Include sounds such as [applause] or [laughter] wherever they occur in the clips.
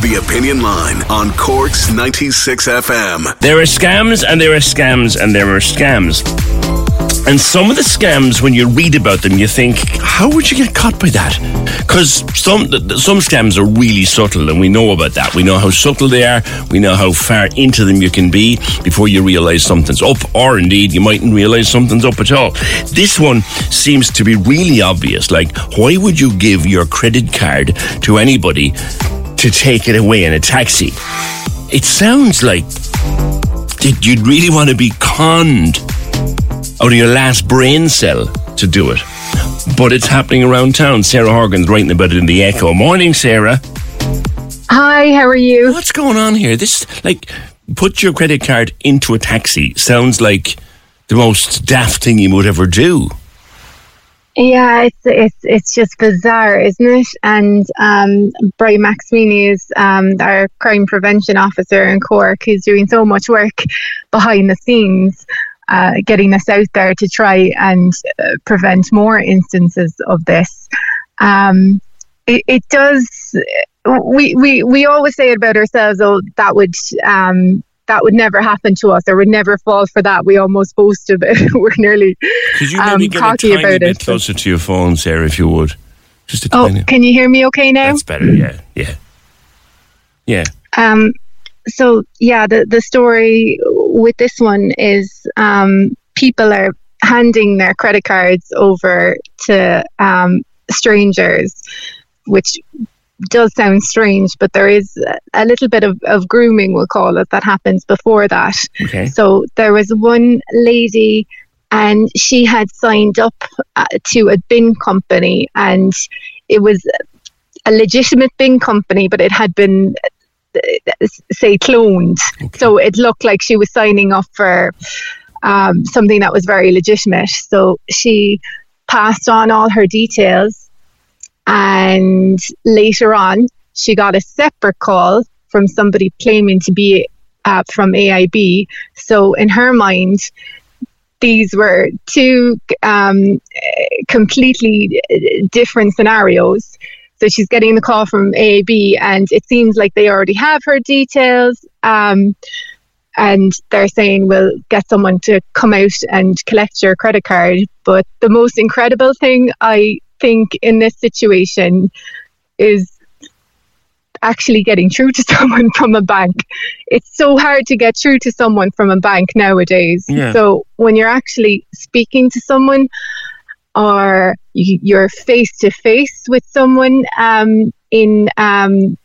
The Opinion Line on Corks 96 FM. There are scams and there are scams and there are scams. And some of the scams, when you read about them, you think, how would you get caught by that? Because some some scams are really subtle, and we know about that. We know how subtle they are. We know how far into them you can be before you realise something's up, or indeed you mightn't realise something's up at all. This one seems to be really obvious. Like, why would you give your credit card to anybody to take it away in a taxi? It sounds like that you'd really want to be conned out of your last brain cell to do it. But it's happening around town. Sarah Horgan's writing about it in the Echo. Morning, Sarah. Hi, how are you? What's going on here? This, like, put your credit card into a taxi sounds like the most daft thing you would ever do. Yeah, it's it's it's just bizarre, isn't it? And um, Brian McSweeney is um, our crime prevention officer in Cork. He's doing so much work behind the scenes, uh, getting us out there to try and uh, prevent more instances of this. Um, it, it does. We, we we always say about ourselves, oh, that would um, that would never happen to us or would never fall for that. We almost boast of it. We're nearly Could you maybe um, get a tiny about bit it. closer to your phone, Sarah, if you would? Just a Oh, tiny. can you hear me okay now? That's better. Yeah, yeah, yeah. Um, so yeah, the the story with this one is um, people are handing their credit cards over to um, strangers, which does sound strange, but there is a little bit of, of grooming, we'll call it, that happens before that. Okay. So there was one lady, and she had signed up uh, to a bin company, and it was a legitimate bin company, but it had been, uh, say, cloned. okay. So it looked like she was signing up for um, something that was very legitimate. So she passed on all her details, and later on, she got a separate call from somebody claiming to be uh, from AIB. So in her mind, these were two um, completely eh, different scenarios. So she's getting the call from AIB, and it seems like they already have her details. Um, and they're saying, we'll get someone to come out and collect your credit card. But the most incredible thing I think in this situation is actually getting through to [laughs] someone from a bank. It's so hard to get through to someone from a bank nowadays. Yeah. So when you're actually speaking to someone or you- you're face to face with someone um, in um,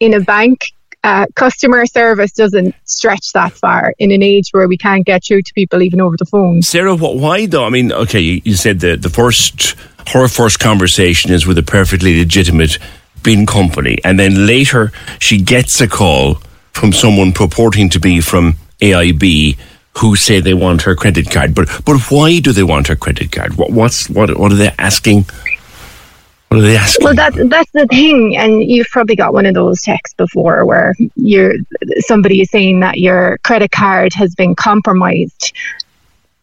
in a bank, uh, customer service doesn't stretch that far in an age where we can't get through to people even over the phone. Sarah, what, why though? I mean, okay, you, you said the the first her first conversation is with a perfectly legitimate bin company, and then later she gets a call from someone purporting to be from AIB who say they want her credit card. But but why do they want her credit card? What what's what what are they asking? What are they asking? Well, that that's the thing, and you've probably got one of those texts before where you're somebody is saying that your credit card has been compromised.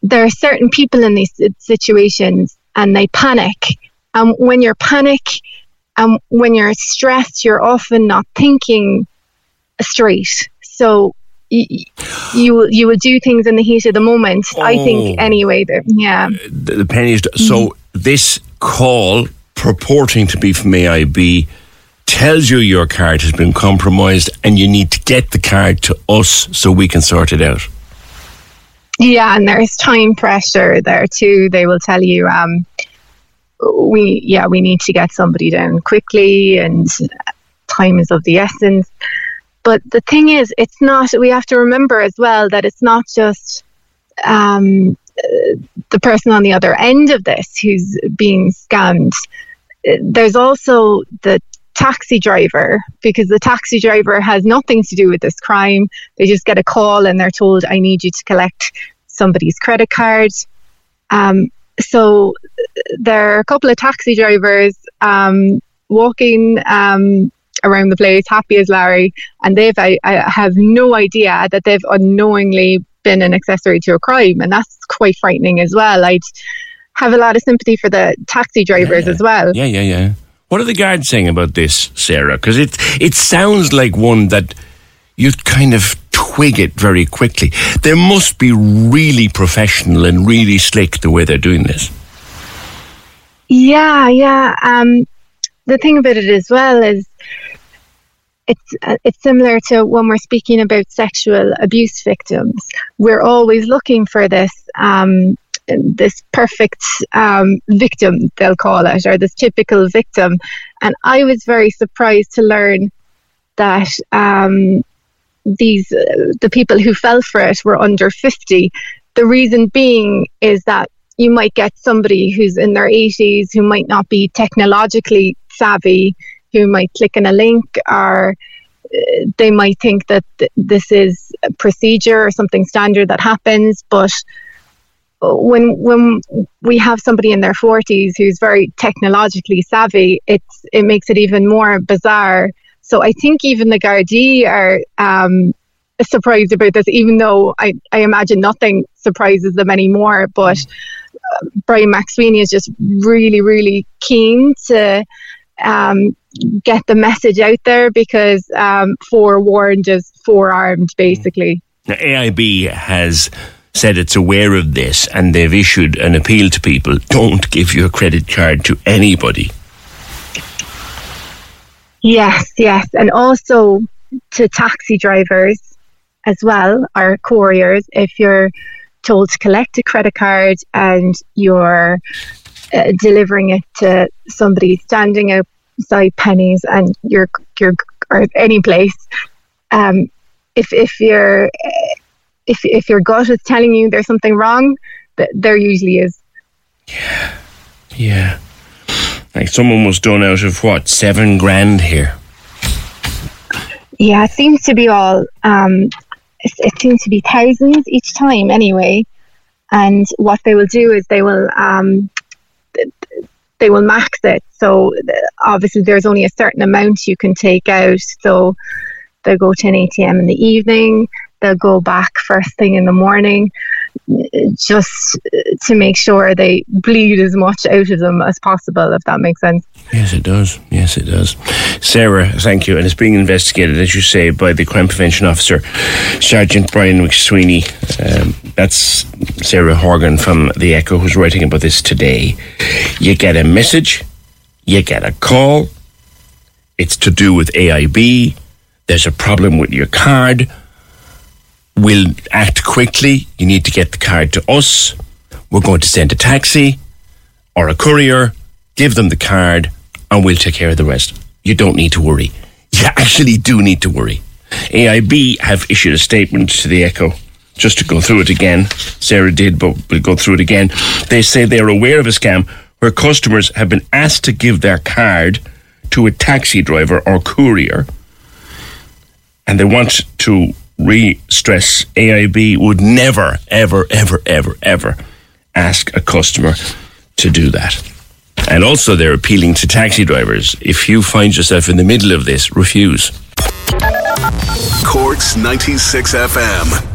There are certain people in these situations, and they panic. And when you're panic, and when you're stressed, you're often not thinking straight. So. You will you will do things in the heat of the moment. I think Oh. anyway. That yeah, the, the Penneys. So mm-hmm. this call purporting to be from AIB tells you your card has been compromised and you need to get the card to us so we can sort it out. Yeah, and there's time pressure there too. They will tell you, um, we yeah, we need to get somebody down quickly, and time is of the essence. But the thing is, it's not. We have to remember as well that it's not just um, the person on the other end of this who's being scammed. There's also the taxi driver because the taxi driver has nothing to do with this crime. They just get a call and they're told, I need you to collect somebody's credit card. Um, so there are a couple of taxi drivers um, walking um, around the place, happy as Larry, and they've I, I have no idea that they've unknowingly been an accessory to a crime, and that's quite frightening as well. I'd have a lot of sympathy for the taxi drivers yeah. as well. Yeah, yeah, yeah. What are the guards saying about this, Sarah? Because it it sounds like one that you'd kind of twig it very quickly. They must be really professional and really slick the way they're doing this. Yeah, yeah. Um, the thing about it as well is it's uh, it's similar to when we're speaking about sexual abuse victims. We're always looking for this um, this perfect um, victim, they'll call it, or this typical victim. And I was very surprised to learn that um, these uh, the people who fell for it were under 50. The reason being is that you might get somebody who's in their 80s who might not be technologically savvy, who might click on a link or uh, they might think that th- this is a procedure or something standard that happens, but when when we have somebody in their 40s who's very technologically savvy, it's it makes it even more bizarre. So I think even the Gardaí are um, surprised about this, even though I, I imagine nothing surprises them anymore. But uh, Brian McSweeney is just really, really keen to um, get the message out there because um, forewarned is forearmed, basically. Now, AIB has said it's aware of this and they've issued an appeal to people don't give your credit card to anybody. Yes, yes. And also to taxi drivers as well, or couriers, if you're told to collect a credit card and you're uh, delivering it to somebody standing outside Penneys and you're, you're or any place, um, if, if you're if if your gut is telling you there's something wrong, that there usually is. Yeah, yeah. Like someone was done out of what seven grand here. Yeah, it seems to be all. Um, it, it seems to be thousands each time, anyway. And what they will do is they will um, they will max it. So obviously, there's only a certain amount you can take out. So they'll go to an ATM in the evening go back first thing in the morning just to make sure they bleed as much out of them as possible, if that makes sense. Yes, it does. Yes, it does. Sarah, thank you. And it's being investigated, as you say, by the crime prevention officer, Sergeant Brian McSweeney. Um, that's Sarah Horgan from the Echo who's writing about this today. You get a message, you get a call. It's to do with AIB. There's a problem with your card We'll act quickly. You need to get the card to us. We're going to send a taxi or a courier, give them the card, and we'll take care of the rest. You don't need to worry. You [laughs] actually do need to worry. AIB have issued a statement to the Echo. Just to go through it again, Sarah did, but we'll go through it again. They say they're aware of a scam where customers have been asked to give their card to a taxi driver or courier, and they want to re-stress AIB would never, ever, ever, ever, ever ask a customer to do that. And also, they're appealing to taxi drivers. If you find yourself in the middle of this, refuse. Corks 96 FM.